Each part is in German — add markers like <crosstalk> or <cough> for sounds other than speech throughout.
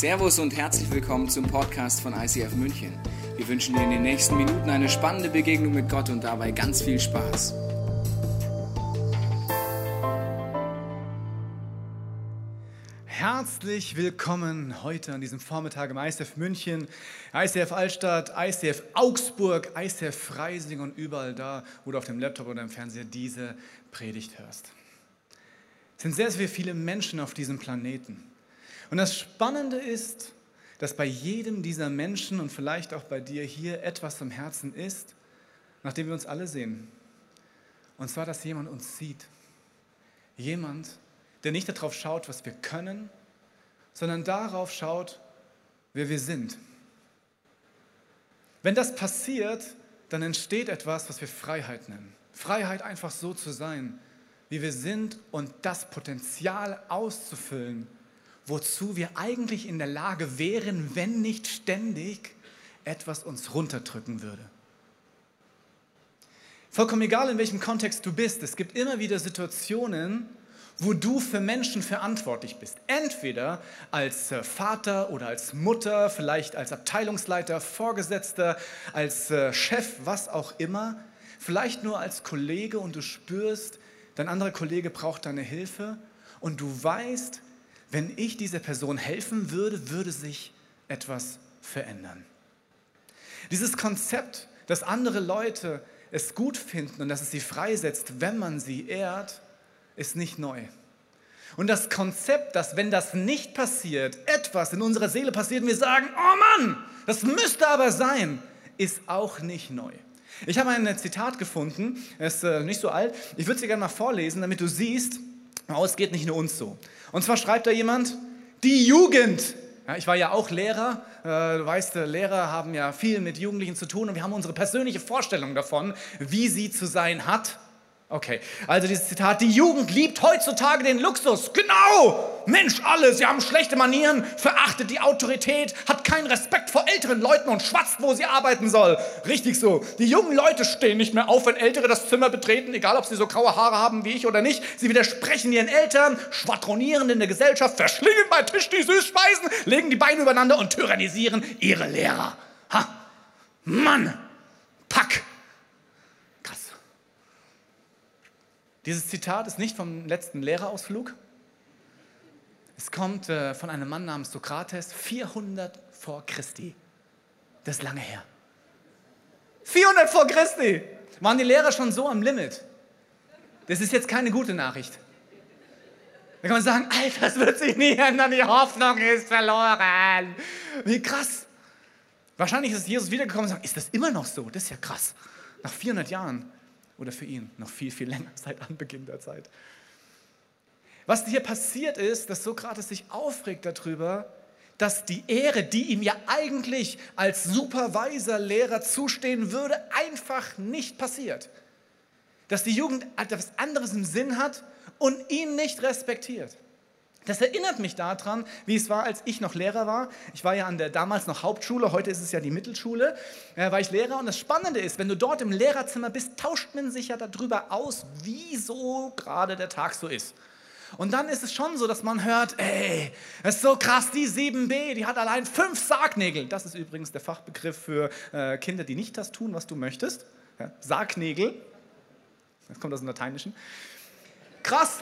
Servus und herzlich willkommen zum Podcast von ICF München. Wir wünschen dir in den nächsten Minuten eine spannende Begegnung mit Gott und dabei ganz viel Spaß. Herzlich willkommen heute an diesem Vormittag im ICF München, ICF Altstadt, ICF Augsburg, ICF Freising und überall da, wo du auf dem Laptop oder im Fernseher diese Predigt hörst. Es sind sehr, sehr viele Menschen auf diesem Planeten. Und das Spannende ist, dass bei jedem dieser Menschen und vielleicht auch bei dir hier etwas im Herzen ist, nachdem wir uns alle sehen. Und zwar, dass jemand uns sieht. Jemand, der nicht darauf schaut, was wir können, sondern darauf schaut, wer wir sind. Wenn das passiert, dann entsteht etwas, was wir Freiheit nennen. Freiheit einfach so zu sein, wie wir sind und das Potenzial auszufüllen, wozu wir eigentlich in der Lage wären, wenn nicht ständig etwas uns runterdrücken würde. Vollkommen egal, in welchem Kontext du bist, es gibt immer wieder Situationen, wo du für Menschen verantwortlich bist. Entweder als äh, Vater oder als Mutter, vielleicht als Abteilungsleiter, Vorgesetzter, als äh, Chef, was auch immer. Vielleicht nur als Kollege und du spürst, dein anderer Kollege braucht deine Hilfe und du weißt, wenn ich dieser Person helfen würde, würde sich etwas verändern. Dieses Konzept, dass andere Leute es gut finden und dass es sie freisetzt, wenn man sie ehrt, ist nicht neu. Und das Konzept, dass wenn das nicht passiert, etwas in unserer Seele passiert und wir sagen, oh Mann, das müsste aber sein, ist auch nicht neu. Ich habe ein Zitat gefunden, es ist äh, nicht so alt, ich würde es dir gerne mal vorlesen, damit du siehst, oh, es geht nicht nur uns so. Und zwar schreibt da jemand, die Jugend. Ja, ich war ja auch Lehrer. Äh, du weißt, äh, Lehrer haben ja viel mit Jugendlichen zu tun und wir haben unsere persönliche Vorstellung davon, wie sie zu sein hat. Okay, also dieses Zitat, die Jugend liebt heutzutage den Luxus. Genau! Mensch, alle, sie haben schlechte Manieren, verachtet die Autorität, hat keinen Respekt vor älteren Leuten und schwatzt, wo sie arbeiten soll. Richtig so. Die jungen Leute stehen nicht mehr auf, wenn Ältere das Zimmer betreten, egal ob sie so graue Haare haben wie ich oder nicht. Sie widersprechen ihren Eltern, schwadronieren in der Gesellschaft, verschlingen bei Tisch die Süßspeisen, legen die Beine übereinander und tyrannisieren ihre Lehrer. Ha! Mann! Pack! Dieses Zitat ist nicht vom letzten Lehrerausflug. Es kommt äh, von einem Mann namens Sokrates, 400 vor Christi. Das ist lange her. 400 vor Christi waren die Lehrer schon so am Limit. Das ist jetzt keine gute Nachricht. Da kann man sagen, Alter, das wird sich nie ändern, die Hoffnung ist verloren. Wie krass. Wahrscheinlich ist Jesus wiedergekommen und sagt, ist das immer noch so? Das ist ja krass. Nach 400 Jahren oder für ihn noch viel, viel länger seit Anbeginn der Zeit. Was hier passiert ist, dass Sokrates sich aufregt darüber, dass die Ehre, die ihm ja eigentlich als superweiser Lehrer zustehen würde, einfach nicht passiert. Dass die Jugend etwas anderes im Sinn hat und ihn nicht respektiert. Das erinnert mich daran, wie es war, als ich noch Lehrer war. Ich war ja an der damals noch Hauptschule, heute ist es ja die Mittelschule, äh, war ich Lehrer. Und das Spannende ist, wenn du dort im Lehrerzimmer bist, tauscht man sich ja darüber aus, wieso gerade der Tag so ist. Und dann ist es schon so, dass man hört, ey, das ist so krass, die 7b, die hat allein fünf Sargnägel. Das ist übrigens der Fachbegriff für äh, Kinder, die nicht das tun, was du möchtest. Ja, Sargnägel. Das kommt aus dem Lateinischen. Krass,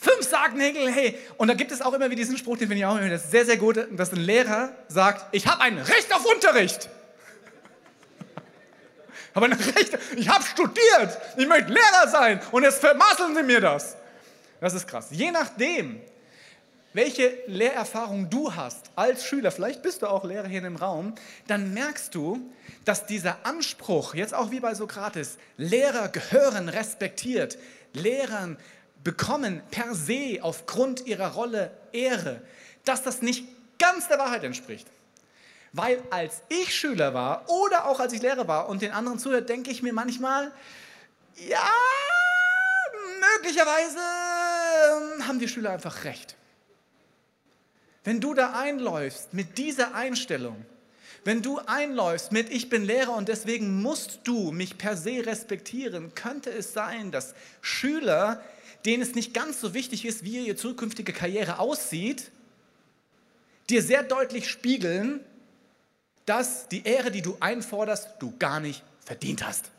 Fünf Sargnägel, hey. Und da gibt es auch immer wieder diesen Spruch, den finde ich auch immer sehr, sehr gut, dass ein Lehrer sagt, ich habe ein Recht auf Unterricht. habe ein Recht, ich habe studiert, ich möchte Lehrer sein und jetzt vermasseln sie mir das. Das ist krass. Je nachdem, welche Lehrerfahrung du hast als Schüler, vielleicht bist du auch Lehrer hier im Raum, dann merkst du, dass dieser Anspruch, jetzt auch wie bei Sokrates, Lehrer gehören respektiert, Lehrern bekommen per se aufgrund ihrer Rolle Ehre, dass das nicht ganz der Wahrheit entspricht. Weil als ich Schüler war oder auch als ich Lehrer war und den anderen zuhört, denke ich mir manchmal, ja, möglicherweise ähm, haben die Schüler einfach recht. Wenn du da einläufst mit dieser Einstellung, wenn du einläufst mit Ich bin Lehrer und deswegen musst du mich per se respektieren, könnte es sein, dass Schüler denen es nicht ganz so wichtig ist, wie ihre zukünftige Karriere aussieht, dir sehr deutlich spiegeln, dass die Ehre, die du einforderst, du gar nicht verdient hast.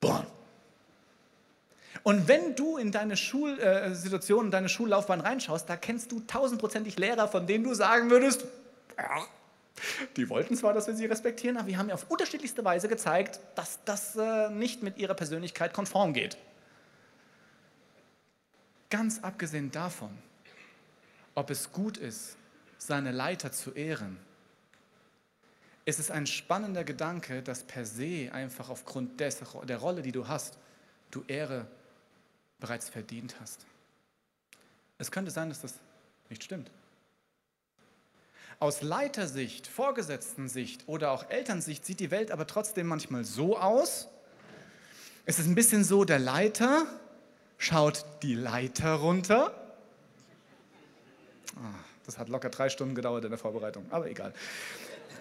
Boah. Und wenn du in deine Schulsituation, in deine Schullaufbahn reinschaust, da kennst du tausendprozentig Lehrer, von denen du sagen würdest, ja, die wollten zwar, dass wir sie respektieren, aber wir haben ja auf unterschiedlichste Weise gezeigt, dass das äh, nicht mit ihrer Persönlichkeit konform geht. Ganz abgesehen davon, ob es gut ist, seine Leiter zu ehren, ist es ein spannender Gedanke, dass per se einfach aufgrund des, der Rolle, die du hast, du Ehre bereits verdient hast. Es könnte sein, dass das nicht stimmt. Aus Leitersicht, Vorgesetzten-Sicht oder auch Elternsicht sieht die Welt aber trotzdem manchmal so aus. Es ist ein bisschen so, der Leiter schaut die Leiter runter. Ah, das hat locker drei Stunden gedauert in der Vorbereitung, aber egal.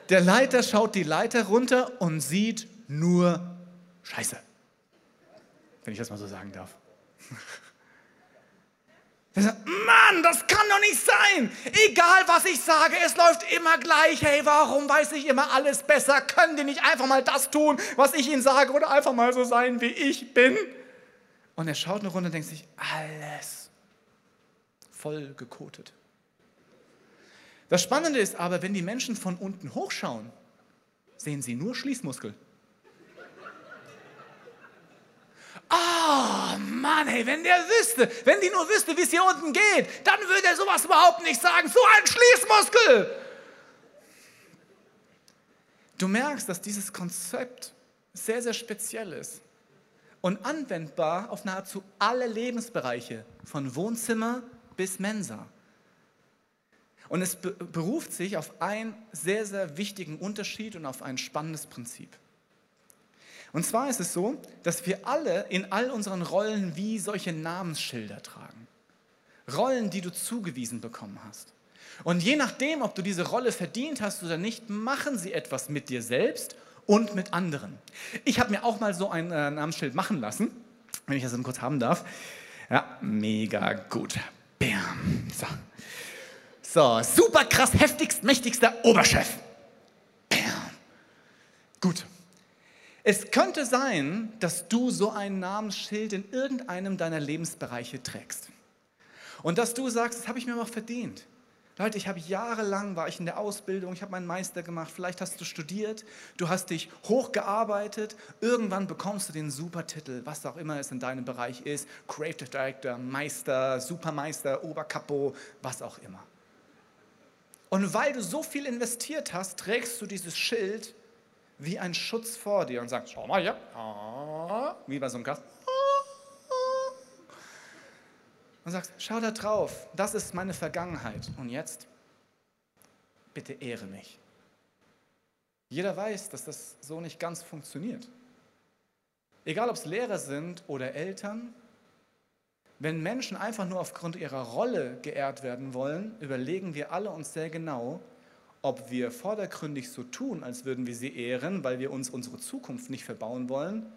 Der Leiter schaut die Leiter runter und sieht nur Scheiße. Wenn ich das mal so sagen darf. <laughs> Mann, das kann doch nicht sein. Egal was ich sage, es läuft immer gleich. Hey, warum weiß ich immer alles besser? Können die nicht einfach mal das tun, was ich ihnen sage oder einfach mal so sein, wie ich bin? Und er schaut eine Runde und denkt sich, alles voll gekotet. Das Spannende ist aber, wenn die Menschen von unten hochschauen, sehen sie nur Schließmuskel. Oh Mann, hey, wenn der wüsste, wenn die nur wüsste, wie es hier unten geht, dann würde er sowas überhaupt nicht sagen. So ein Schließmuskel. Du merkst, dass dieses Konzept sehr, sehr speziell ist und anwendbar auf nahezu alle Lebensbereiche, von Wohnzimmer bis Mensa. Und es beruft sich auf einen sehr, sehr wichtigen Unterschied und auf ein spannendes Prinzip. Und zwar ist es so, dass wir alle in all unseren Rollen wie solche Namensschilder tragen. Rollen, die du zugewiesen bekommen hast. Und je nachdem, ob du diese Rolle verdient hast oder nicht, machen sie etwas mit dir selbst und mit anderen. Ich habe mir auch mal so ein äh, Namensschild machen lassen, wenn ich das dann kurz haben darf. Ja, mega gut. Bam. So. So, super krass, heftigst, mächtigster Oberchef. Bam. Gut. Es könnte sein, dass du so ein Namensschild in irgendeinem deiner Lebensbereiche trägst. Und dass du sagst, das habe ich mir auch verdient. Leute, ich habe jahrelang, war ich in der Ausbildung, ich habe meinen Meister gemacht, vielleicht hast du studiert, du hast dich hochgearbeitet, irgendwann bekommst du den Supertitel, was auch immer es in deinem Bereich ist, Creative Director, Meister, Supermeister, Oberkapo, was auch immer. Und weil du so viel investiert hast, trägst du dieses Schild wie ein Schutz vor dir und sagst, schau mal hier, wie bei so einem Gast. Und sagst, schau da drauf, das ist meine Vergangenheit. Und jetzt, bitte ehre mich. Jeder weiß, dass das so nicht ganz funktioniert. Egal, ob es Lehrer sind oder Eltern, wenn Menschen einfach nur aufgrund ihrer Rolle geehrt werden wollen, überlegen wir alle uns sehr genau, ob wir vordergründig so tun, als würden wir sie ehren, weil wir uns unsere Zukunft nicht verbauen wollen,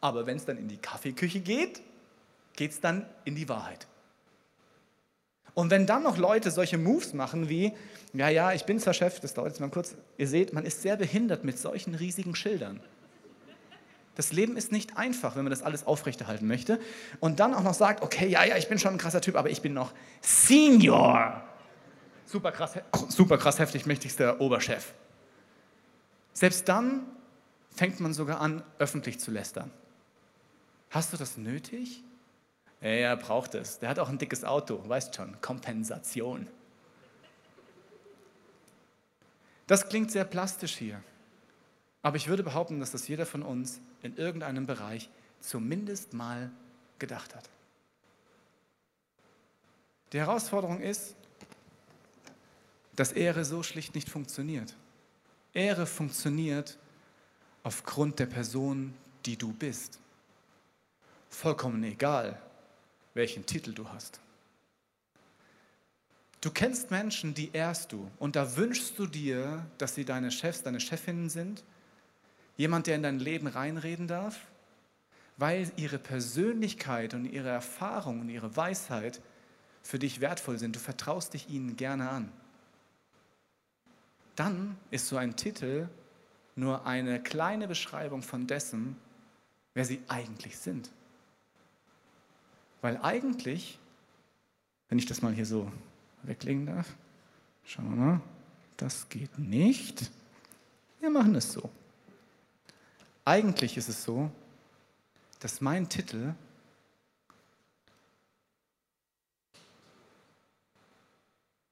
aber wenn es dann in die Kaffeeküche geht, geht es dann in die Wahrheit. Und wenn dann noch Leute solche Moves machen wie, ja, ja, ich bin zwar Chef, das dauert jetzt mal kurz, ihr seht, man ist sehr behindert mit solchen riesigen Schildern. Das Leben ist nicht einfach, wenn man das alles aufrechterhalten möchte. Und dann auch noch sagt, okay, ja, ja, ich bin schon ein krasser Typ, aber ich bin noch Senior. Super krass, super krass heftig, mächtigster Oberchef. Selbst dann fängt man sogar an, öffentlich zu lästern. Hast du das nötig? Er braucht es. Der hat auch ein dickes Auto, weißt schon, Kompensation. Das klingt sehr plastisch hier. Aber ich würde behaupten, dass das jeder von uns in irgendeinem Bereich zumindest mal gedacht hat. Die Herausforderung ist, dass Ehre so schlicht nicht funktioniert. Ehre funktioniert aufgrund der Person, die du bist. Vollkommen egal, welchen Titel du hast. Du kennst Menschen, die ehrst du und da wünschst du dir, dass sie deine Chefs, deine Chefinnen sind Jemand, der in dein Leben reinreden darf, weil ihre Persönlichkeit und ihre Erfahrung und ihre Weisheit für dich wertvoll sind. Du vertraust dich ihnen gerne an. dann ist so ein Titel nur eine kleine Beschreibung von dessen, wer sie eigentlich sind. Weil eigentlich, wenn ich das mal hier so weglegen darf, schauen wir mal, das geht nicht. Wir machen es so. Eigentlich ist es so, dass mein Titel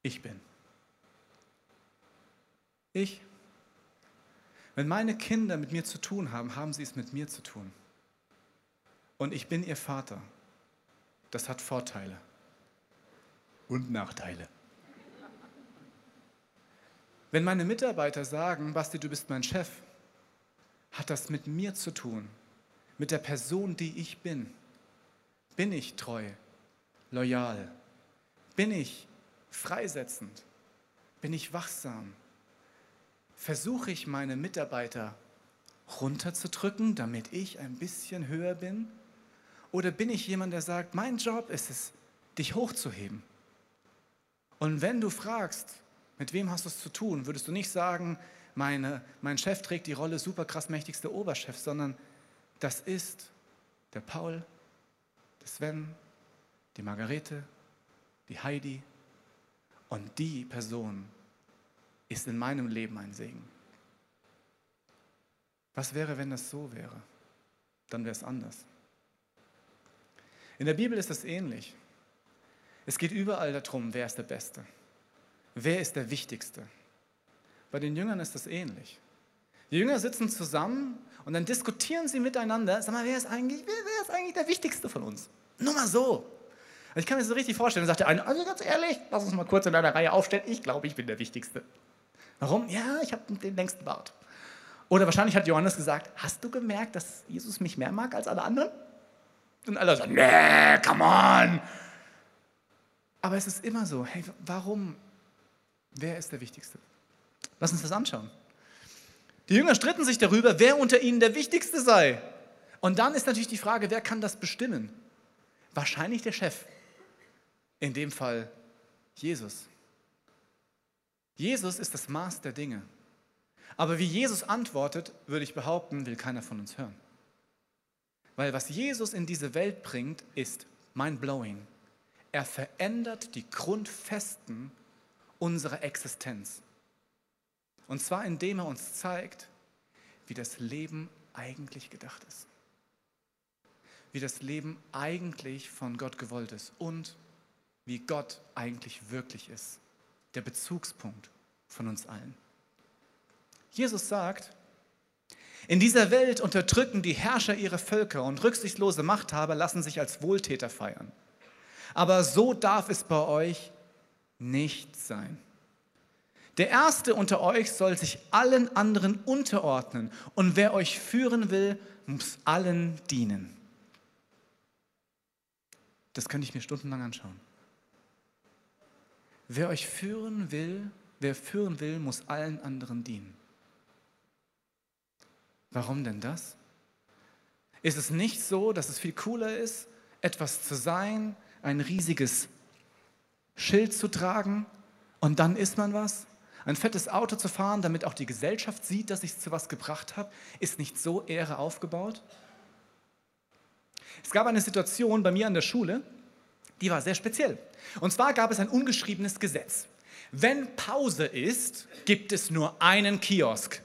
ich bin. Ich. Wenn meine Kinder mit mir zu tun haben, haben sie es mit mir zu tun. Und ich bin ihr Vater. Das hat Vorteile und Nachteile. Wenn meine Mitarbeiter sagen, Basti, du bist mein Chef, hat das mit mir zu tun, mit der Person, die ich bin. Bin ich treu, loyal? Bin ich freisetzend? Bin ich wachsam? Versuche ich meine Mitarbeiter runterzudrücken, damit ich ein bisschen höher bin? Oder bin ich jemand, der sagt, mein Job ist es, dich hochzuheben? Und wenn du fragst, mit wem hast du es zu tun, würdest du nicht sagen, meine, mein Chef trägt die Rolle super krass mächtigster Oberchef, sondern das ist der Paul, der Sven, die Margarete, die Heidi und die Person ist in meinem Leben ein Segen. Was wäre, wenn das so wäre? Dann wäre es anders. In der Bibel ist es ähnlich. Es geht überall darum, wer ist der Beste, wer ist der Wichtigste. Bei den Jüngern ist das ähnlich. Die Jünger sitzen zusammen und dann diskutieren sie miteinander. Sag mal, wer ist eigentlich, wer, ist eigentlich der Wichtigste von uns? Nur mal so. Ich kann mir das so richtig vorstellen. Dann sagt der eine, also ganz ehrlich, lass uns mal kurz in einer Reihe aufstellen. Ich glaube, ich bin der Wichtigste. Warum? Ja, ich habe den längsten Bart. Oder wahrscheinlich hat Johannes gesagt, hast du gemerkt, dass Jesus mich mehr mag als alle anderen? Und alle sagen, nee, come on. Aber es ist immer so, hey, warum? Wer ist der Wichtigste? Lass uns das anschauen. Die Jünger stritten sich darüber, wer unter ihnen der Wichtigste sei. Und dann ist natürlich die Frage, wer kann das bestimmen? Wahrscheinlich der Chef. In dem Fall Jesus. Jesus ist das Maß der Dinge. Aber wie Jesus antwortet, würde ich behaupten, will keiner von uns hören. Weil was Jesus in diese Welt bringt, ist mind-blowing. Er verändert die Grundfesten unserer Existenz. Und zwar indem er uns zeigt, wie das Leben eigentlich gedacht ist. Wie das Leben eigentlich von Gott gewollt ist und wie Gott eigentlich wirklich ist. Der Bezugspunkt von uns allen. Jesus sagt, in dieser Welt unterdrücken die Herrscher ihre Völker und rücksichtslose Machthaber lassen sich als Wohltäter feiern. Aber so darf es bei euch nicht sein. Der Erste unter euch soll sich allen anderen unterordnen und wer euch führen will, muss allen dienen. Das könnte ich mir stundenlang anschauen. Wer euch führen will, wer führen will, muss allen anderen dienen. Warum denn das? Ist es nicht so, dass es viel cooler ist, etwas zu sein, ein riesiges Schild zu tragen und dann ist man was? Ein fettes Auto zu fahren, damit auch die Gesellschaft sieht, dass ich es zu was gebracht habe, ist nicht so Ehre aufgebaut? Es gab eine Situation bei mir an der Schule, die war sehr speziell. Und zwar gab es ein ungeschriebenes Gesetz. Wenn Pause ist, gibt es nur einen Kiosk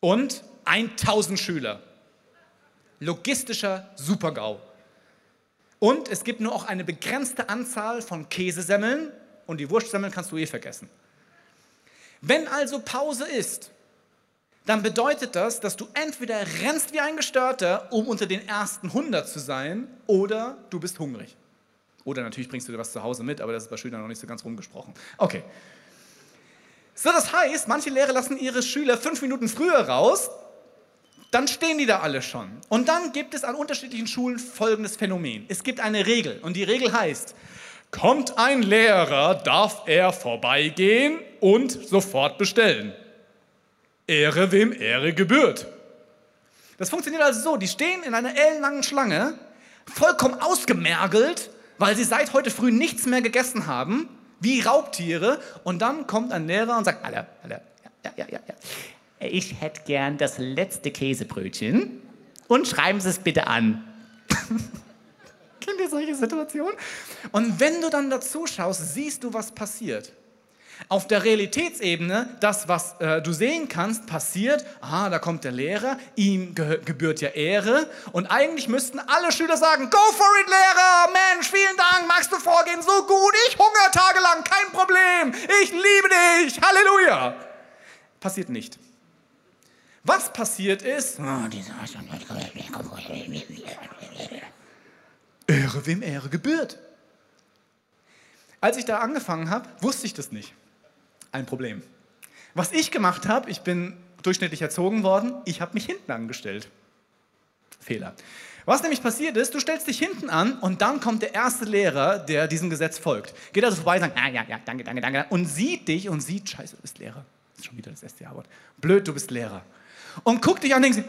und 1000 Schüler. Logistischer Supergau. Und es gibt nur auch eine begrenzte Anzahl von Käsesemmeln und die Wurstsemmeln kannst du eh vergessen. Wenn also Pause ist, dann bedeutet das, dass du entweder rennst wie ein Gestörter, um unter den ersten 100 zu sein, oder du bist hungrig. Oder natürlich bringst du dir was zu Hause mit, aber das ist bei Schülern noch nicht so ganz rumgesprochen. Okay. So, das heißt, manche Lehrer lassen ihre Schüler fünf Minuten früher raus, dann stehen die da alle schon. Und dann gibt es an unterschiedlichen Schulen folgendes Phänomen. Es gibt eine Regel und die Regel heißt, kommt ein Lehrer, darf er vorbeigehen und sofort bestellen. Ehre wem Ehre gebührt. Das funktioniert also so, die stehen in einer ellenlangen Schlange, vollkommen ausgemergelt, weil sie seit heute früh nichts mehr gegessen haben, wie Raubtiere, und dann kommt ein Lehrer und sagt, alle, alle, ja, ja, ja, ja. Ich hätte gern das letzte Käsebrötchen und schreiben Sie es bitte an. <laughs> Kennt ihr solche Situationen? Und wenn du dann dazu schaust, siehst du, was passiert. Auf der Realitätsebene, das, was äh, du sehen kannst, passiert, ah, da kommt der Lehrer, ihm gebührt ja Ehre und eigentlich müssten alle Schüler sagen, go for it, Lehrer, Mensch, vielen Dank, magst du vorgehen, so gut, ich hungere tagelang, kein Problem, ich liebe dich, Halleluja. Passiert nicht. Was passiert ist, Ehre wem Ehre gebührt. Als ich da angefangen habe, wusste ich das nicht. Ein Problem. Was ich gemacht habe, ich bin durchschnittlich erzogen worden, ich habe mich hinten angestellt. Fehler. Was nämlich passiert ist, du stellst dich hinten an und dann kommt der erste Lehrer, der diesem Gesetz folgt. Geht also vorbei und sagt, ja, ja, ja, danke, danke, danke. Und sieht dich und sieht, scheiße, du bist Lehrer. Das ist schon wieder das SDH-Wort. Blöd, du bist Lehrer. Und guckt dich an und denkt,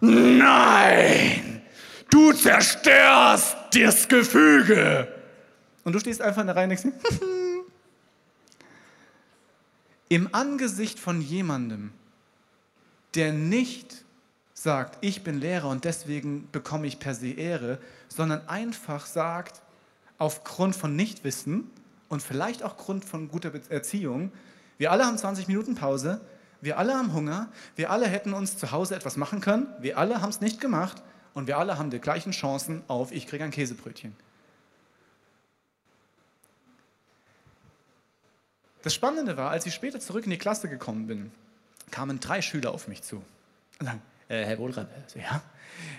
nein, du zerstörst das Gefüge. Und du stehst einfach in der Reihe und denkst, <laughs> im Angesicht von jemandem, der nicht sagt, ich bin Lehrer und deswegen bekomme ich per se Ehre, sondern einfach sagt, aufgrund von Nichtwissen und vielleicht auch Grund von guter Erziehung, wir alle haben 20 Minuten Pause, wir alle haben Hunger, wir alle hätten uns zu Hause etwas machen können, wir alle haben es nicht gemacht und wir alle haben die gleichen Chancen auf, ich kriege ein Käsebrötchen. Das Spannende war, als ich später zurück in die Klasse gekommen bin, kamen drei Schüler auf mich zu und sagen, äh, Herr Wohlrab, äh, ja,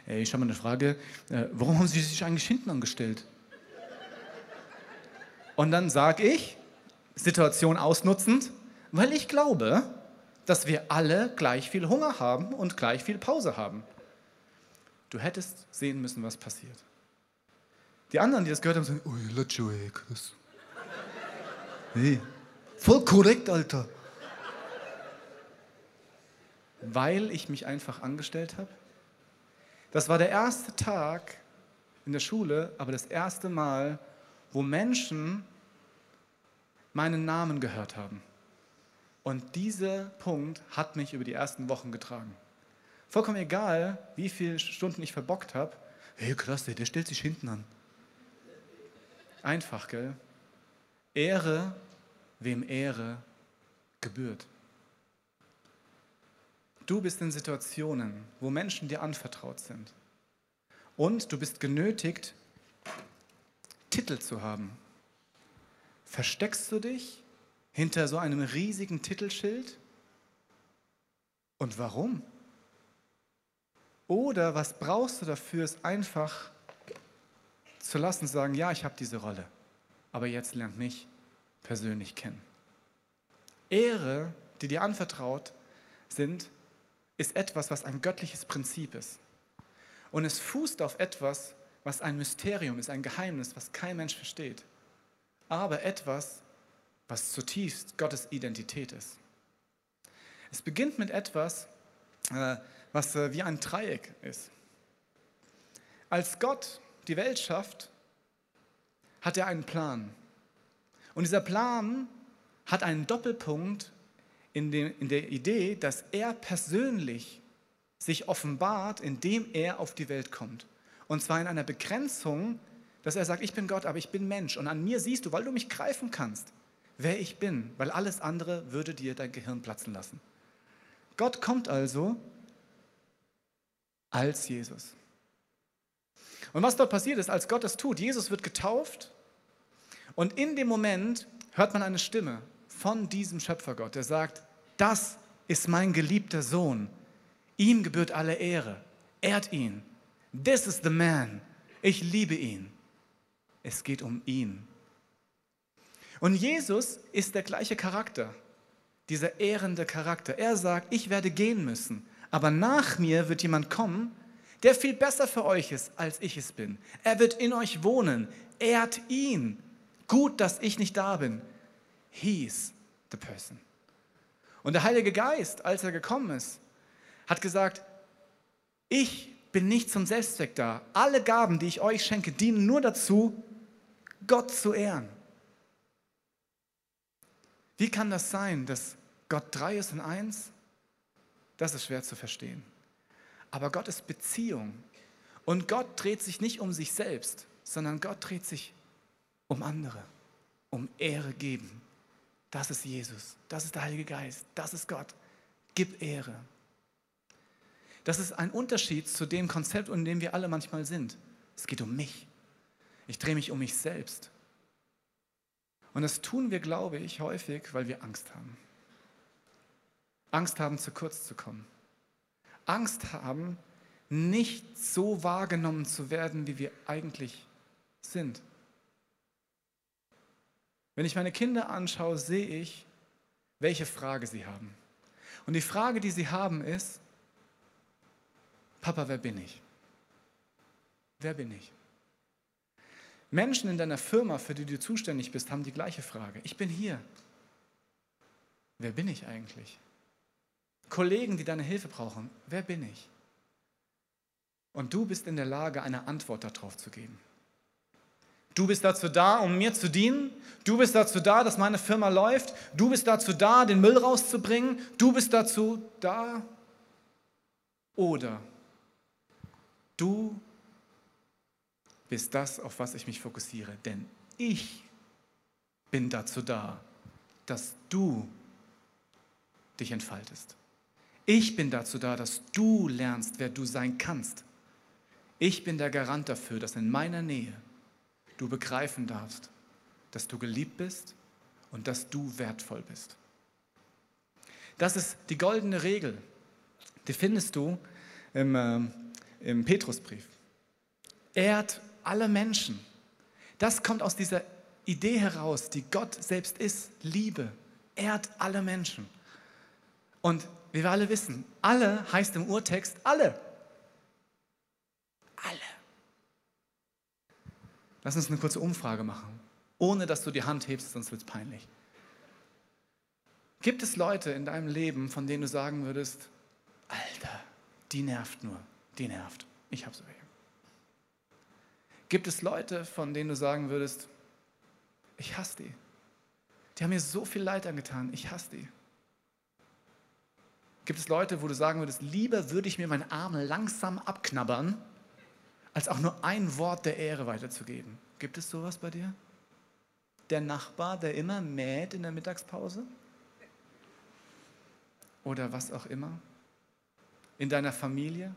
äh, ich habe mal eine Frage, äh, warum haben Sie sich eigentlich hinten angestellt? Und dann sage ich, Situation ausnutzend, weil ich glaube, dass wir alle gleich viel Hunger haben und gleich viel Pause haben. Du hättest sehen müssen, was passiert. Die anderen, die das gehört haben, sagen, ui, Lacho, ey, krass. Nee, Voll korrekt, Alter. Weil ich mich einfach angestellt habe. Das war der erste Tag in der Schule, aber das erste Mal, wo Menschen meinen Namen gehört haben. Und dieser Punkt hat mich über die ersten Wochen getragen. Vollkommen egal, wie viele Stunden ich verbockt habe. Hey, krass, der stellt sich hinten an. Einfach, gell? Ehre wem Ehre gebührt. Du bist in Situationen, wo Menschen dir anvertraut sind. Und du bist genötigt, Titel zu haben. Versteckst du dich hinter so einem riesigen Titelschild? Und warum? Oder was brauchst du dafür, es einfach zu lassen, sagen, ja, ich habe diese Rolle, aber jetzt lernt mich persönlich kennen. Ehre, die dir anvertraut sind, ist etwas, was ein göttliches Prinzip ist. Und es fußt auf etwas, was ein Mysterium ist, ein Geheimnis, was kein Mensch versteht. Aber etwas, was zutiefst Gottes Identität ist. Es beginnt mit etwas, äh, was äh, wie ein Dreieck ist. Als Gott die Welt schafft, hat er einen Plan. Und dieser Plan hat einen Doppelpunkt in, den, in der Idee, dass er persönlich sich offenbart, indem er auf die Welt kommt. Und zwar in einer Begrenzung, dass er sagt, ich bin Gott, aber ich bin Mensch. Und an mir siehst du, weil du mich greifen kannst, wer ich bin, weil alles andere würde dir dein Gehirn platzen lassen. Gott kommt also als Jesus. Und was dort passiert ist, als Gott das tut, Jesus wird getauft und in dem Moment hört man eine Stimme von diesem Schöpfergott, der sagt, das ist mein geliebter Sohn. Ihm gebührt alle Ehre. Ehrt ihn. This is the man. Ich liebe ihn. Es geht um ihn. Und Jesus ist der gleiche Charakter, dieser ehrende Charakter. Er sagt, ich werde gehen müssen, aber nach mir wird jemand kommen, der viel besser für euch ist, als ich es bin. Er wird in euch wohnen. Ehrt ihn. Gut, dass ich nicht da bin. He's the person. Und der Heilige Geist, als er gekommen ist, hat gesagt, ich bin nicht zum Selbstzweck da. Alle Gaben, die ich euch schenke, dienen nur dazu, Gott zu ehren. Wie kann das sein, dass Gott drei ist in eins, das ist schwer zu verstehen. Aber Gott ist Beziehung. Und Gott dreht sich nicht um sich selbst, sondern Gott dreht sich um andere, um Ehre geben. Das ist Jesus, das ist der Heilige Geist, das ist Gott. Gib Ehre. Das ist ein Unterschied zu dem Konzept, in dem wir alle manchmal sind. Es geht um mich. Ich drehe mich um mich selbst. Und das tun wir, glaube ich, häufig, weil wir Angst haben. Angst haben, zu kurz zu kommen. Angst haben, nicht so wahrgenommen zu werden, wie wir eigentlich sind. Wenn ich meine Kinder anschaue, sehe ich, welche Frage sie haben. Und die Frage, die sie haben, ist, Papa, wer bin ich? Wer bin ich? Menschen in deiner Firma, für die du zuständig bist, haben die gleiche Frage. Ich bin hier. Wer bin ich eigentlich? Kollegen, die deine Hilfe brauchen, wer bin ich? Und du bist in der Lage, eine Antwort darauf zu geben. Du bist dazu da, um mir zu dienen. Du bist dazu da, dass meine Firma läuft. Du bist dazu da, den Müll rauszubringen. Du bist dazu da. Oder du bist das, auf was ich mich fokussiere. Denn ich bin dazu da, dass du dich entfaltest. Ich bin dazu da, dass du lernst, wer du sein kannst. Ich bin der Garant dafür, dass in meiner Nähe du begreifen darfst, dass du geliebt bist und dass du wertvoll bist. Das ist die goldene Regel. Die findest du im, äh, im Petrusbrief. Ehrt alle Menschen. Das kommt aus dieser Idee heraus, die Gott selbst ist, Liebe. Ehrt alle Menschen. Und wie wir alle wissen, alle heißt im Urtext alle. Alle. Lass uns eine kurze Umfrage machen, ohne dass du die Hand hebst, sonst wird es peinlich. Gibt es Leute in deinem Leben, von denen du sagen würdest, Alter, die nervt nur, die nervt. Ich habe so welche. Gibt es Leute, von denen du sagen würdest, ich hasse die. Die haben mir so viel Leid angetan, ich hasse die. Gibt es Leute, wo du sagen würdest, lieber würde ich mir meinen Arm langsam abknabbern, als auch nur ein Wort der Ehre weiterzugeben? Gibt es sowas bei dir? Der Nachbar, der immer mäht in der Mittagspause? Oder was auch immer? In deiner Familie?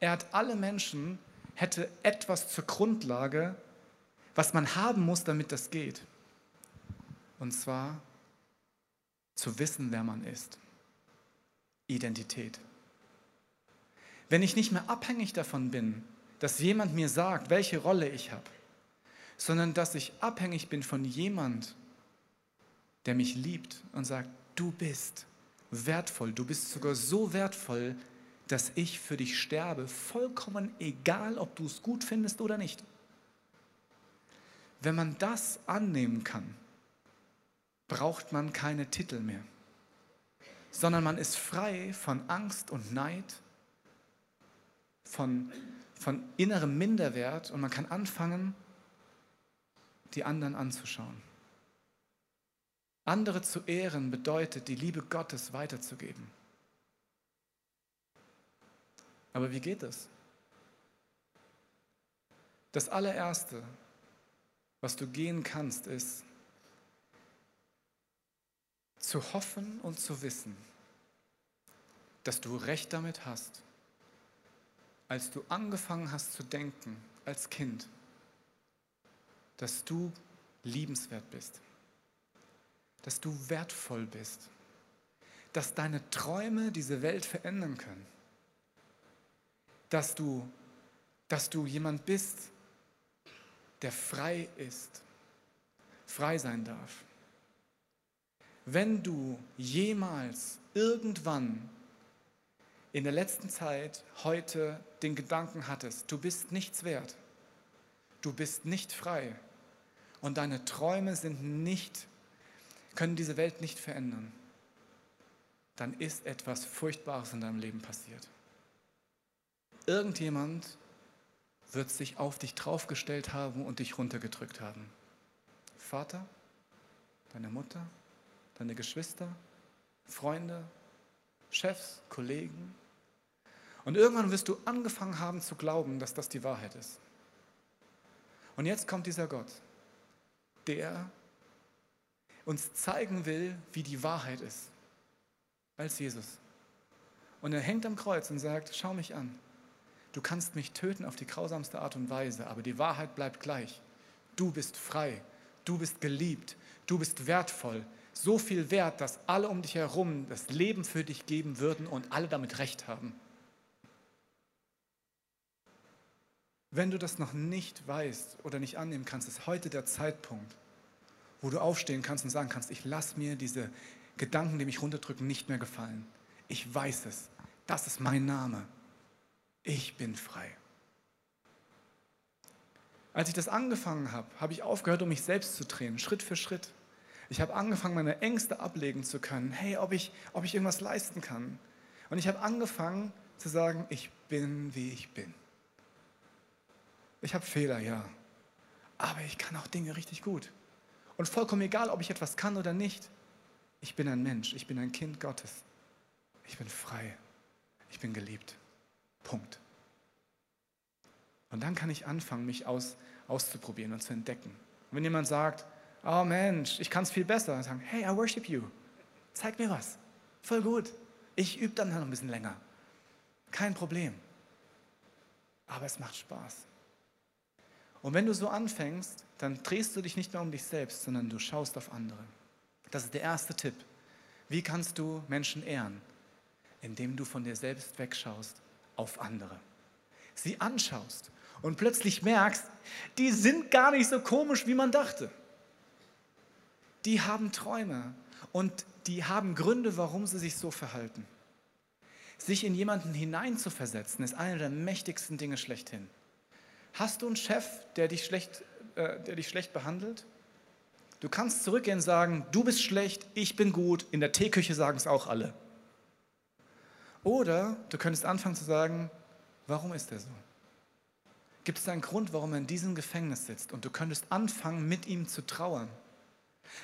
Er hat alle Menschen, hätte etwas zur Grundlage, was man haben muss, damit das geht. Und zwar zu wissen, wer man ist. Identität. Wenn ich nicht mehr abhängig davon bin, dass jemand mir sagt, welche Rolle ich habe, sondern dass ich abhängig bin von jemand, der mich liebt und sagt, du bist wertvoll, du bist sogar so wertvoll, dass ich für dich sterbe, vollkommen egal, ob du es gut findest oder nicht. Wenn man das annehmen kann, braucht man keine Titel mehr sondern man ist frei von Angst und Neid, von, von innerem Minderwert und man kann anfangen, die anderen anzuschauen. Andere zu ehren bedeutet, die Liebe Gottes weiterzugeben. Aber wie geht das? Das allererste, was du gehen kannst, ist, zu hoffen und zu wissen, dass du recht damit hast, als du angefangen hast zu denken als Kind, dass du liebenswert bist, dass du wertvoll bist, dass deine Träume diese Welt verändern können, dass du, dass du jemand bist, der frei ist, frei sein darf wenn du jemals irgendwann in der letzten Zeit heute den Gedanken hattest, du bist nichts wert, du bist nicht frei und deine Träume sind nicht, können diese Welt nicht verändern, dann ist etwas Furchtbares in deinem Leben passiert. Irgendjemand wird sich auf dich draufgestellt haben und dich runtergedrückt haben. Vater, deine Mutter, deine Geschwister, Freunde, Chefs, Kollegen. Und irgendwann wirst du angefangen haben zu glauben, dass das die Wahrheit ist. Und jetzt kommt dieser Gott, der uns zeigen will, wie die Wahrheit ist, als Jesus. Und er hängt am Kreuz und sagt, schau mich an. Du kannst mich töten auf die grausamste Art und Weise, aber die Wahrheit bleibt gleich. Du bist frei, du bist geliebt, du bist wertvoll. So viel wert, dass alle um dich herum das Leben für dich geben würden und alle damit recht haben. Wenn du das noch nicht weißt oder nicht annehmen kannst, ist heute der Zeitpunkt, wo du aufstehen kannst und sagen kannst, ich lasse mir diese Gedanken, die mich runterdrücken, nicht mehr gefallen. Ich weiß es. Das ist mein Name. Ich bin frei. Als ich das angefangen habe, habe ich aufgehört, um mich selbst zu drehen, Schritt für Schritt. Ich habe angefangen, meine Ängste ablegen zu können. Hey, ob ich, ob ich irgendwas leisten kann. Und ich habe angefangen zu sagen, ich bin, wie ich bin. Ich habe Fehler, ja. Aber ich kann auch Dinge richtig gut. Und vollkommen egal, ob ich etwas kann oder nicht. Ich bin ein Mensch, ich bin ein Kind Gottes. Ich bin frei, ich bin geliebt. Punkt. Und dann kann ich anfangen, mich aus, auszuprobieren und zu entdecken. Und wenn jemand sagt, oh Mensch, ich kann es viel besser, dann sagen, hey, I worship you. Zeig mir was. Voll gut. Ich übe dann noch ein bisschen länger. Kein Problem. Aber es macht Spaß. Und wenn du so anfängst, dann drehst du dich nicht mehr um dich selbst, sondern du schaust auf andere. Das ist der erste Tipp. Wie kannst du Menschen ehren? Indem du von dir selbst wegschaust auf andere. Sie anschaust und plötzlich merkst, die sind gar nicht so komisch, wie man dachte. Die haben Träume und die haben Gründe, warum sie sich so verhalten. Sich in jemanden hineinzuversetzen, ist eine der mächtigsten Dinge schlechthin. Hast du einen Chef, der dich schlecht, äh, der dich schlecht behandelt? Du kannst zurückgehen und sagen, du bist schlecht, ich bin gut. In der Teeküche sagen es auch alle. Oder du könntest anfangen zu sagen, warum ist er so? Gibt es einen Grund, warum er in diesem Gefängnis sitzt? Und du könntest anfangen, mit ihm zu trauern.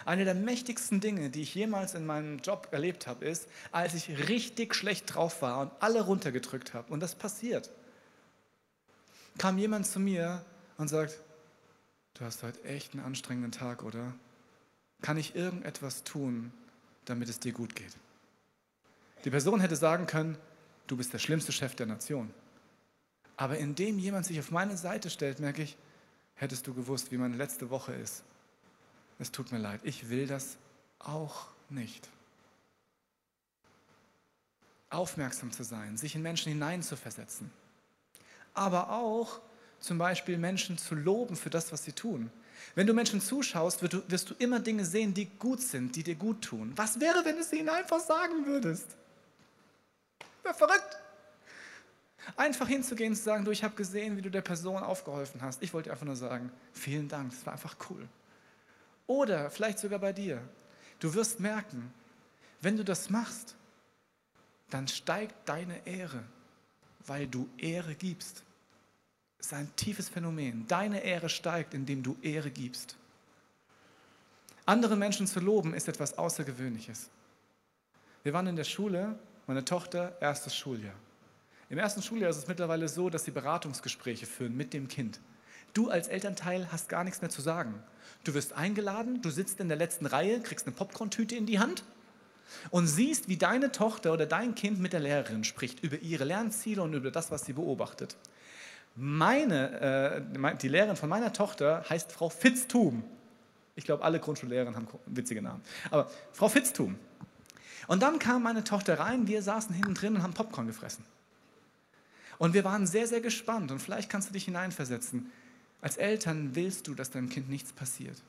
Eine der mächtigsten Dinge, die ich jemals in meinem Job erlebt habe, ist, als ich richtig schlecht drauf war und alle runtergedrückt habe. Und das passiert kam jemand zu mir und sagt, du hast heute echt einen anstrengenden Tag, oder? Kann ich irgendetwas tun, damit es dir gut geht? Die Person hätte sagen können, du bist der schlimmste Chef der Nation. Aber indem jemand sich auf meine Seite stellt, merke ich, hättest du gewusst, wie meine letzte Woche ist. Es tut mir leid, ich will das auch nicht. Aufmerksam zu sein, sich in Menschen hineinzuversetzen aber auch zum Beispiel Menschen zu loben für das, was sie tun. Wenn du Menschen zuschaust, wirst du, wirst du immer Dinge sehen, die gut sind, die dir gut tun. Was wäre, wenn du es ihnen einfach sagen würdest? Wäre verrückt. Einfach hinzugehen und zu sagen, du, ich habe gesehen, wie du der Person aufgeholfen hast. Ich wollte einfach nur sagen, vielen Dank, es war einfach cool. Oder vielleicht sogar bei dir. Du wirst merken, wenn du das machst, dann steigt deine Ehre, weil du Ehre gibst. Das ist ein tiefes Phänomen. Deine Ehre steigt, indem du Ehre gibst. Andere Menschen zu loben ist etwas Außergewöhnliches. Wir waren in der Schule, meine Tochter, erstes Schuljahr. Im ersten Schuljahr ist es mittlerweile so, dass sie Beratungsgespräche führen mit dem Kind. Du als Elternteil hast gar nichts mehr zu sagen. Du wirst eingeladen, du sitzt in der letzten Reihe, kriegst eine Popcorn-Tüte in die Hand und siehst, wie deine Tochter oder dein Kind mit der Lehrerin spricht über ihre Lernziele und über das, was sie beobachtet. Meine, äh, die Lehrerin von meiner Tochter heißt Frau Fitztum. Ich glaube, alle Grundschullehrerinnen haben witzige Namen. Aber Frau Fitztum. Und dann kam meine Tochter rein, wir saßen hinten drin und haben Popcorn gefressen. Und wir waren sehr, sehr gespannt und vielleicht kannst du dich hineinversetzen. Als Eltern willst du, dass deinem Kind nichts passiert.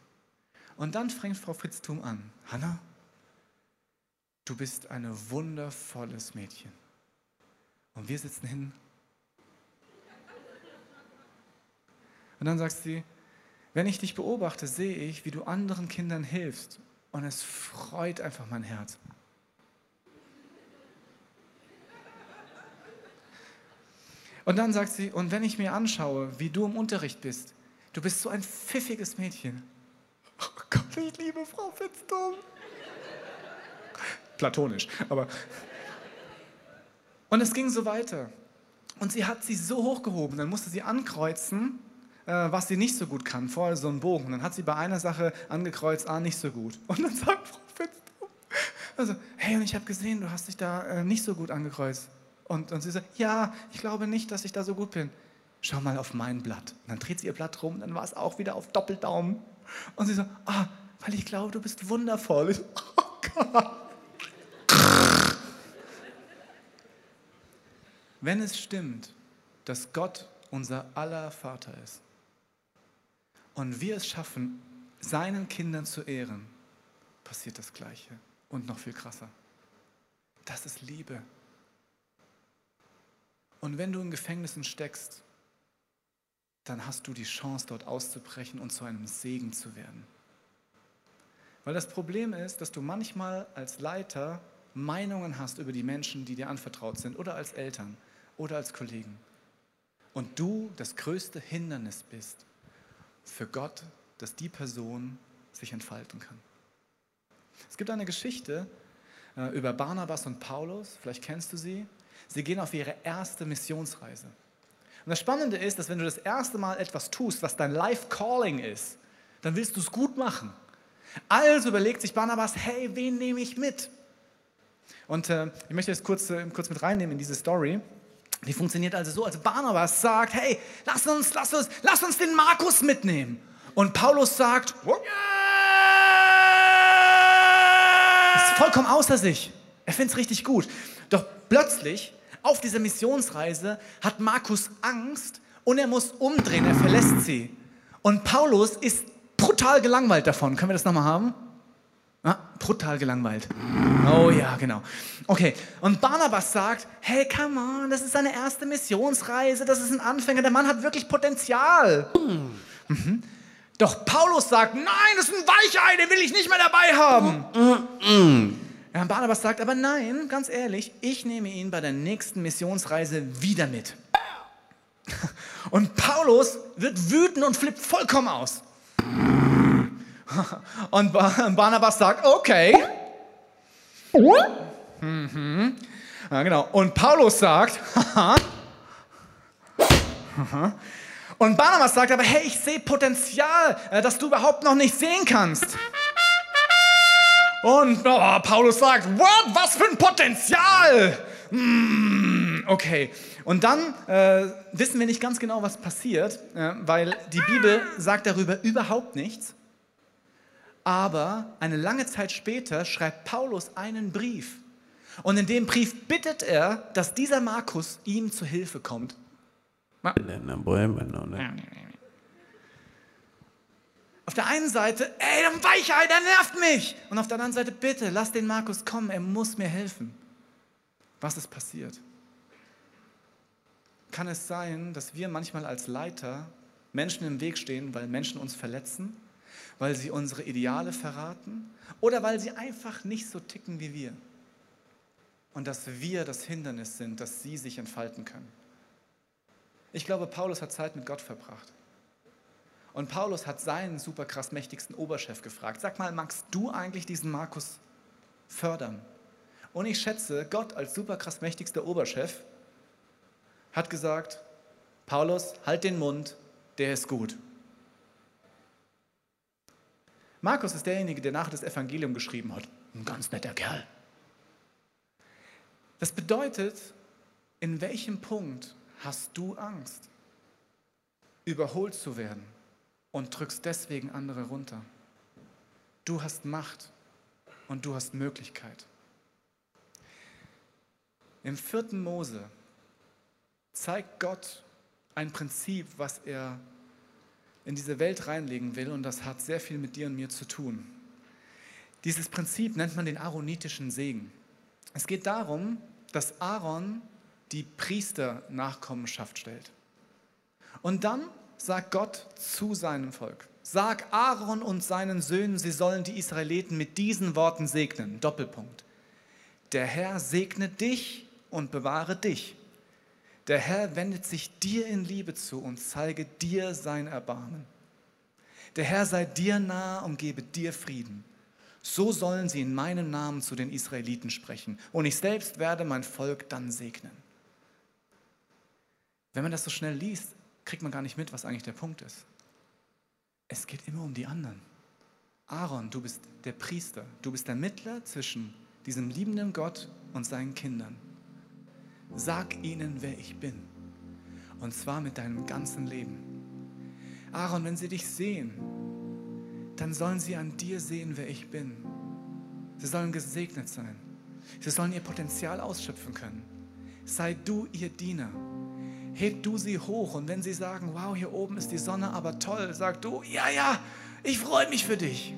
Und dann fängt Frau Fitztum an. Hanna, du bist ein wundervolles Mädchen. Und wir sitzen hin Und dann sagt sie, wenn ich dich beobachte, sehe ich, wie du anderen Kindern hilfst. Und es freut einfach mein Herz. Und dann sagt sie, und wenn ich mir anschaue, wie du im Unterricht bist, du bist so ein pfiffiges Mädchen. Oh Gott, ich liebe Frau Fitztum. platonisch, aber. Und es ging so weiter. Und sie hat sie so hochgehoben, dann musste sie ankreuzen, äh, was sie nicht so gut kann, vorher so einen Bogen. Dann hat sie bei einer Sache angekreuzt, ah, nicht so gut. Und dann sagt Frau Fitztum, also, hey, und ich habe gesehen, du hast dich da äh, nicht so gut angekreuzt. Und, und sie sagt, ja, ich glaube nicht, dass ich da so gut bin. Schau mal auf mein Blatt. Und dann dreht sie ihr Blatt rum, dann war es auch wieder auf Doppeldaumen. Und sie so, ah, weil ich glaube, du bist wundervoll. Ich so, oh Gott. Wenn es stimmt, dass Gott unser aller Vater ist und wir es schaffen, seinen Kindern zu ehren, passiert das Gleiche und noch viel krasser. Das ist Liebe. Und wenn du in Gefängnissen steckst, dann hast du die Chance, dort auszubrechen und zu einem Segen zu werden. Weil das Problem ist, dass du manchmal als Leiter Meinungen hast über die Menschen, die dir anvertraut sind, oder als Eltern oder als Kollegen. Und du das größte Hindernis bist für Gott, dass die Person sich entfalten kann. Es gibt eine Geschichte äh, über Barnabas und Paulus, vielleicht kennst du sie. Sie gehen auf ihre erste Missionsreise. Und das Spannende ist, dass wenn du das erste Mal etwas tust, was dein Life Calling ist, dann willst du es gut machen. Also überlegt sich Barnabas, hey, wen nehme ich mit? Und äh, ich möchte jetzt kurz, äh, kurz mit reinnehmen in diese Story. Die funktioniert also so, als Barnabas sagt, hey, lass uns, lass uns, lass uns den Markus mitnehmen. Und Paulus sagt, ist vollkommen außer sich. Er findet es richtig gut. Doch plötzlich, auf dieser Missionsreise, hat Markus Angst und er muss umdrehen, er verlässt sie. Und Paulus ist brutal gelangweilt davon. Können wir das nochmal haben? Ah, brutal gelangweilt. Oh ja, genau. Okay, und Barnabas sagt, hey, come on, das ist seine erste Missionsreise, das ist ein Anfänger, der Mann hat wirklich Potenzial. Mhm. Doch Paulus sagt, nein, das ist ein Weichei, den will ich nicht mehr dabei haben. Ja, Barnabas sagt, aber nein, ganz ehrlich, ich nehme ihn bei der nächsten Missionsreise wieder mit. <laughs> Und Paulus wird wütend und flippt vollkommen aus. <laughs> Und Barnabas sagt, okay. Mhm. Ja, genau. Und Paulus sagt, haha. <laughs> Und Barnabas sagt aber, hey, ich sehe Potenzial, äh, das du überhaupt noch nicht sehen kannst. Und oh, Paulus sagt, what, was für ein Potenzial? Mm, okay. Und dann äh, wissen wir nicht ganz genau, was passiert, äh, weil die Bibel sagt darüber überhaupt nichts. Aber eine lange Zeit später schreibt Paulus einen Brief. Und in dem Brief bittet er, dass dieser Markus ihm zu Hilfe kommt. Auf der einen Seite, ey, der Weichheit, der nervt mich. Und auf der anderen Seite, bitte, lass den Markus kommen, er muss mir helfen. Was ist passiert? Kann es sein, dass wir manchmal als Leiter Menschen im Weg stehen, weil Menschen uns verletzen? weil sie unsere Ideale verraten oder weil sie einfach nicht so ticken wie wir. Und dass wir das Hindernis sind, dass sie sich entfalten können. Ich glaube, Paulus hat Zeit mit Gott verbracht. Und Paulus hat seinen super krass mächtigsten Oberchef gefragt, sag mal, magst du eigentlich diesen Markus fördern? Und ich schätze, Gott als super krass mächtigster Oberchef hat gesagt, Paulus, halt den Mund, der ist gut. Markus ist derjenige, der nachher das Evangelium geschrieben hat. Ein ganz netter Kerl. Das bedeutet, in welchem Punkt hast du Angst, überholt zu werden und drückst deswegen andere runter? Du hast Macht und du hast Möglichkeit. Im vierten Mose zeigt Gott ein Prinzip, was er in diese Welt reinlegen will und das hat sehr viel mit dir und mir zu tun. Dieses Prinzip nennt man den aaronitischen Segen. Es geht darum, dass Aaron die Priesternachkommenschaft stellt. Und dann sagt Gott zu seinem Volk, sag Aaron und seinen Söhnen, sie sollen die Israeliten mit diesen Worten segnen. Doppelpunkt. Der Herr segne dich und bewahre dich. Der Herr wendet sich dir in Liebe zu und zeige dir sein Erbarmen. Der Herr sei dir nah und gebe dir Frieden. So sollen sie in meinem Namen zu den Israeliten sprechen. Und ich selbst werde mein Volk dann segnen. Wenn man das so schnell liest, kriegt man gar nicht mit, was eigentlich der Punkt ist. Es geht immer um die anderen. Aaron, du bist der Priester, du bist der Mittler zwischen diesem liebenden Gott und seinen Kindern. Sag ihnen, wer ich bin. Und zwar mit deinem ganzen Leben. Aaron, wenn sie dich sehen, dann sollen sie an dir sehen, wer ich bin. Sie sollen gesegnet sein. Sie sollen ihr Potenzial ausschöpfen können. Sei du ihr Diener. Heb du sie hoch und wenn sie sagen, wow, hier oben ist die Sonne aber toll, sag du, ja, ja, ich freue mich für dich.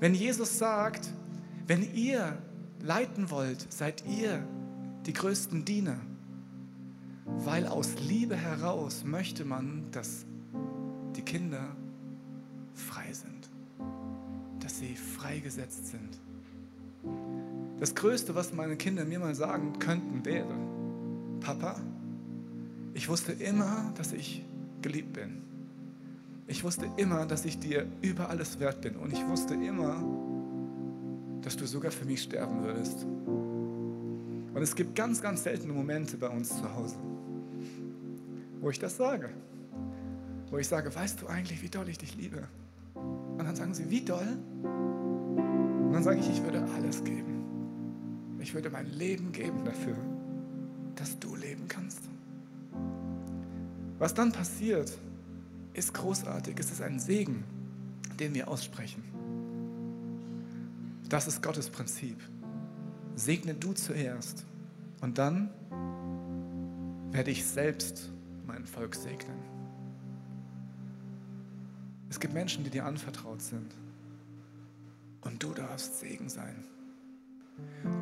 Wenn Jesus sagt, wenn ihr leiten wollt, seid ihr die größten Diener. Weil aus Liebe heraus möchte man, dass die Kinder frei sind, dass sie freigesetzt sind. Das Größte, was meine Kinder mir mal sagen könnten, wäre, Papa, ich wusste immer, dass ich geliebt bin. Ich wusste immer, dass ich dir über alles wert bin. Und ich wusste immer, dass du sogar für mich sterben würdest. Und es gibt ganz, ganz seltene Momente bei uns zu Hause, wo ich das sage. Wo ich sage, weißt du eigentlich, wie doll ich dich liebe? Und dann sagen sie, wie doll? Und dann sage ich, ich würde alles geben. Ich würde mein Leben geben dafür, dass du leben kannst. Was dann passiert, ist großartig. Es ist ein Segen, den wir aussprechen. Das ist Gottes Prinzip. Segne du zuerst und dann werde ich selbst mein Volk segnen. Es gibt Menschen, die dir anvertraut sind und du darfst Segen sein.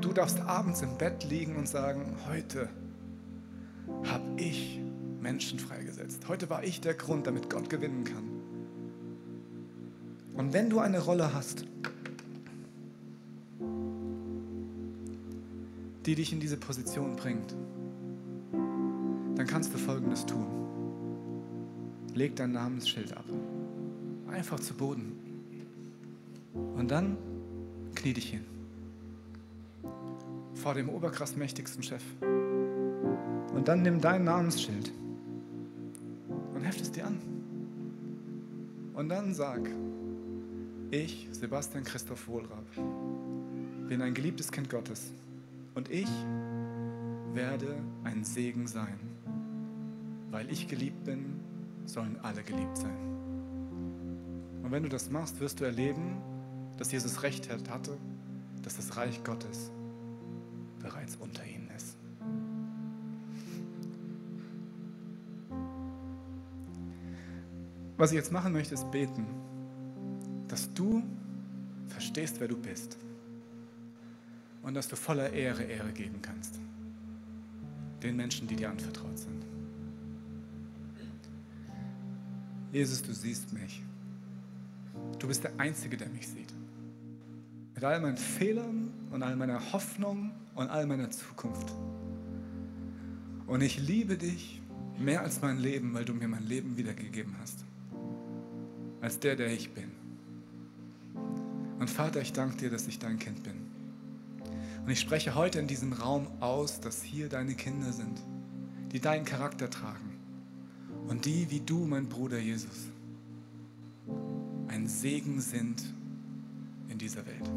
Du darfst abends im Bett liegen und sagen, heute habe ich Menschen freigesetzt. Heute war ich der Grund, damit Gott gewinnen kann. Und wenn du eine Rolle hast, die dich in diese Position bringt, dann kannst du Folgendes tun. Leg dein Namensschild ab. Einfach zu Boden. Und dann knie dich hin. Vor dem oberkrass mächtigsten Chef. Und dann nimm dein Namensschild und heft es dir an. Und dann sag, ich, Sebastian Christoph Wohlrab, bin ein geliebtes Kind Gottes und ich werde ein Segen sein. Weil ich geliebt bin, sollen alle geliebt sein. Und wenn du das machst, wirst du erleben, dass Jesus recht hatte, dass das Reich Gottes bereits unter ihnen Was ich jetzt machen möchte, ist beten, dass du verstehst, wer du bist und dass du voller Ehre Ehre geben kannst. Den Menschen, die dir anvertraut sind. Jesus, du siehst mich. Du bist der Einzige, der mich sieht. Mit all meinen Fehlern und all meiner Hoffnung und all meiner Zukunft. Und ich liebe dich mehr als mein Leben, weil du mir mein Leben wiedergegeben hast. Als der, der ich bin. Und Vater, ich danke dir, dass ich dein Kind bin. Und ich spreche heute in diesem Raum aus, dass hier deine Kinder sind, die deinen Charakter tragen. Und die, wie du, mein Bruder Jesus, ein Segen sind in dieser Welt.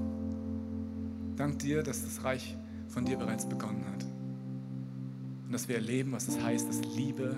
Dank dir, dass das Reich von dir bereits begonnen hat. Und dass wir erleben, was es heißt, dass Liebe